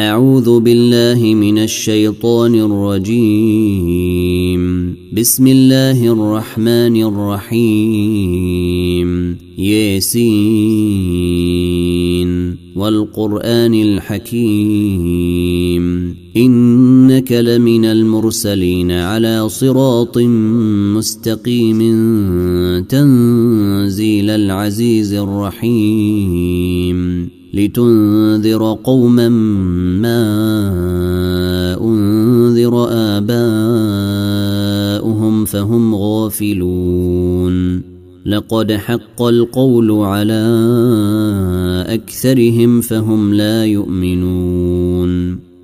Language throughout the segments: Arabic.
أعوذ بالله من الشيطان الرجيم. بسم الله الرحمن الرحيم. ياسين. والقرآن الحكيم. إنك لمن المرسلين على صراط مستقيم تنزيل العزيز الرحيم لتنذر قوما ما أنذر آباؤهم فهم غافلون لقد حق القول على أكثرهم فهم لا يؤمنون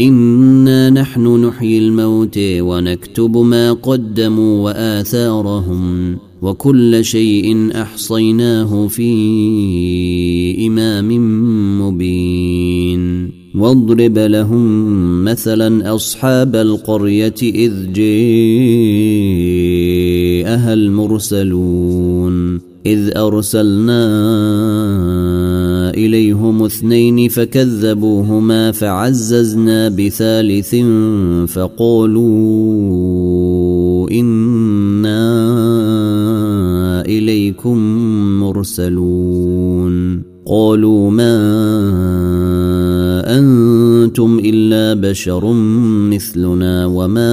انا نحن نحيي الموت ونكتب ما قدموا واثارهم وكل شيء احصيناه في امام مبين واضرب لهم مثلا اصحاب القريه اذ جاءها المرسلون إذ أرسلنا إليهم اثنين فكذبوهما فعززنا بثالث فقالوا إنا إليكم مرسلون. قالوا ما أنتم إلا بشر مثلنا وما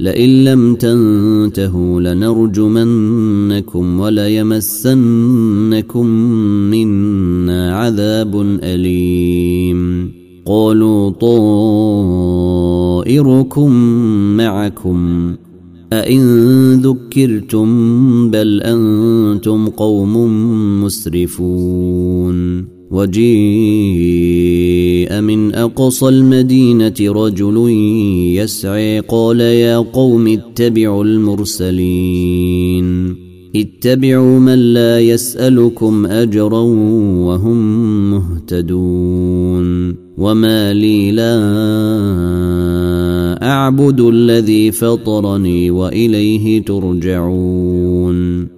لئن لم تنتهوا لنرجمنكم وليمسنكم منا عذاب أليم. قالوا طائركم معكم. أئن ذكرتم بل أنتم قوم مسرفون. وجيء من أقصى المدينة رجل يسعي قال يا قوم اتبعوا المرسلين اتبعوا من لا يسألكم أجرا وهم مهتدون وما لي لا أعبد الذي فطرني وإليه ترجعون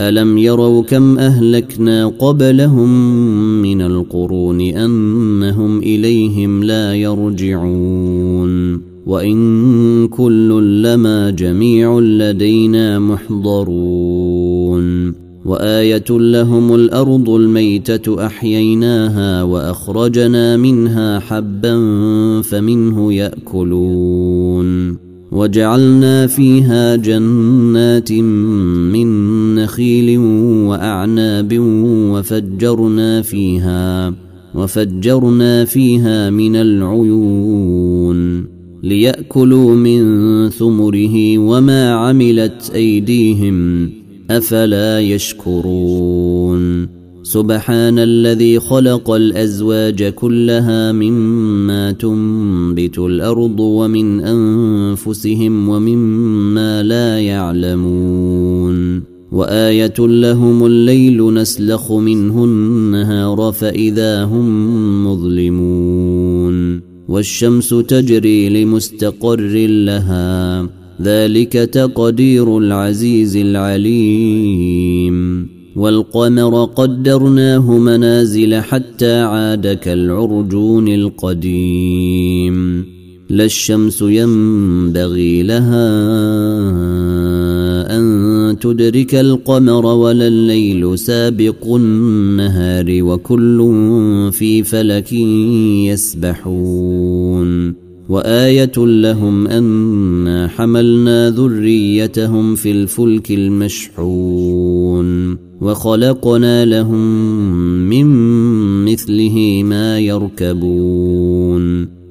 ألم يروا كم أهلكنا قبلهم من القرون أنهم إليهم لا يرجعون وإن كل لما جميع لدينا محضرون وآية لهم الأرض الميتة أحييناها وأخرجنا منها حبا فمنه يأكلون وجعلنا فيها جنات من نخيل وأعناب وفجرنا فيها وفجرنا فيها من العيون ليأكلوا من ثمره وما عملت أيديهم أفلا يشكرون. سبحان الذي خلق الأزواج كلها مما تنبت الأرض ومن أنفسهم ومما لا يعلمون. وآية لهم الليل نسلخ منه النهار فإذا هم مظلمون والشمس تجري لمستقر لها ذلك تقدير العزيز العليم والقمر قدرناه منازل حتى عاد كالعرجون القديم لا الشمس ينبغي لها أن تدرك القمر ولا الليل سابق النهار وكل في فلك يسبحون وآية لهم انا حملنا ذريتهم في الفلك المشحون وخلقنا لهم من مثله ما يركبون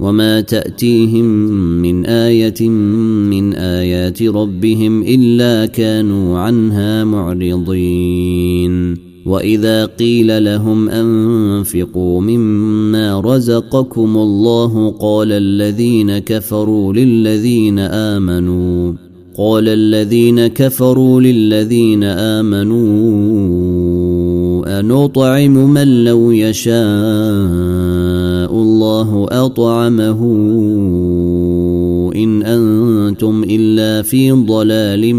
وما تاتيهم من إيه من ايات ربهم الا كانوا عنها معرضين واذا قيل لهم انفقوا مما رزقكم الله قال الذين كفروا للذين امنوا قال الذين كفروا للذين امنوا انطعم من لو يشاء الله أطعمه. إن أنتم إلا في ضلال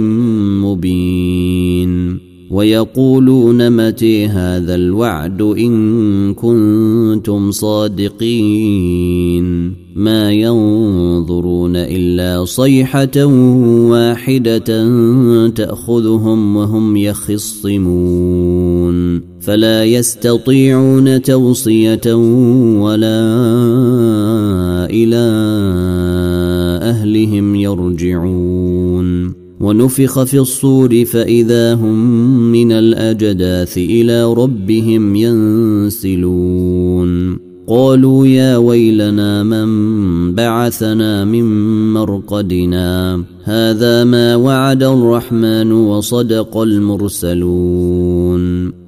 مبين. ويقولون متى هذا الوعد إن كنتم صادقين. ما ينظرون إلا صيحة واحدة تأخذهم وهم يخصمون. فلا يستطيعون توصية ولا إلى أهلهم يرجعون. ونفخ في الصور فإذا هم من الأجداث إلى ربهم ينسلون. قالوا يا ويلنا من بعثنا من مرقدنا. هذا ما وعد الرحمن وصدق المرسلون.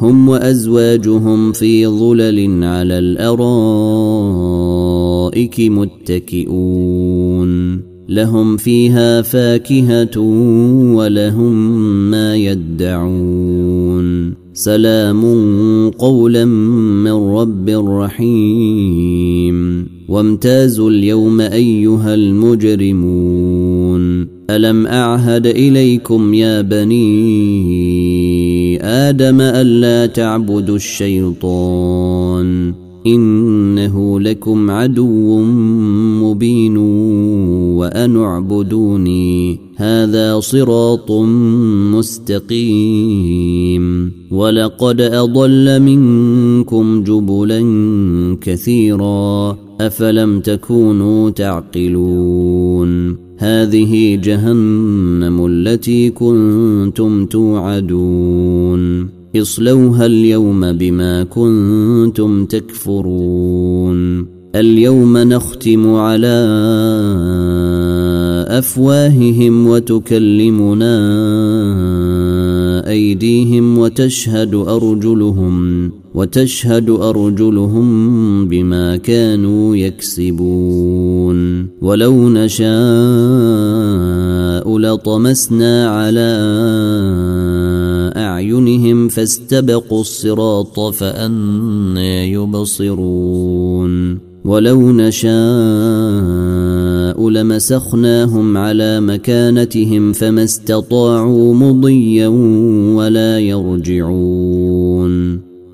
هم وأزواجهم في ظلل على الأرائك متكئون. لهم فيها فاكهة ولهم ما يدعون. سلام قولا من رب رحيم. وامتازوا اليوم أيها المجرمون. ألم أعهد إليكم يا بني آدم ألا تعبدوا الشيطان إنه لكم عدو مبين وأن اعبدوني هذا صراط مستقيم ولقد أضل منكم جبلا كثيرا أفلم تكونوا تعقلون هذه جهنم التي كنتم توعدون. اصلوها اليوم بما كنتم تكفرون. اليوم نختم على أفواههم وتكلمنا أيديهم وتشهد أرجلهم. وتشهد أرجلهم بما كانوا يكسبون. ولو نشاء لطمسنا على أعينهم فاستبقوا الصراط فانى يبصرون. ولو نشاء لمسخناهم على مكانتهم فما استطاعوا مضيا ولا يرجعون.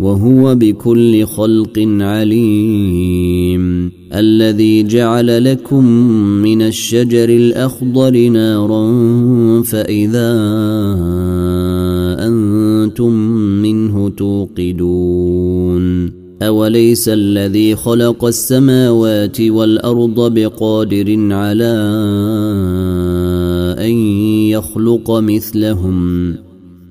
وهو بكل خلق عليم الذي جعل لكم من الشجر الأخضر نارا فإذا أنتم منه توقدون أوليس الذي خلق السماوات والأرض بقادر على أن يخلق مثلهم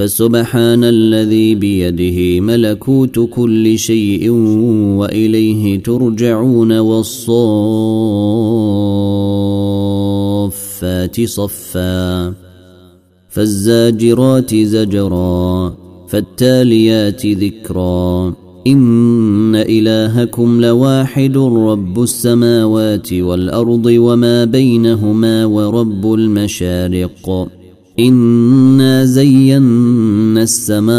فسبحان الذي بيده ملكوت كل شيء وإليه ترجعون والصافات صفا فالزاجرات زجرا فالتاليات ذكرا إن إلهكم لواحد رب السماوات والأرض وما بينهما ورب المشارق انا زينا السماء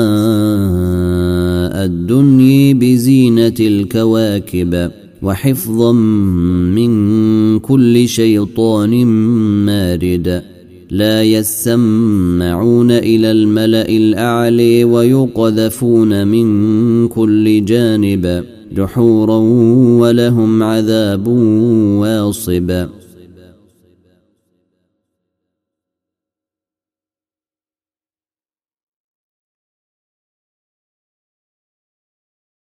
الدنيا بزينه الكواكب وحفظا من كل شيطان مارد لا يسمعون إلى الملا الاعلي ويقذفون من كل جانب دحورا ولهم عذاب واصب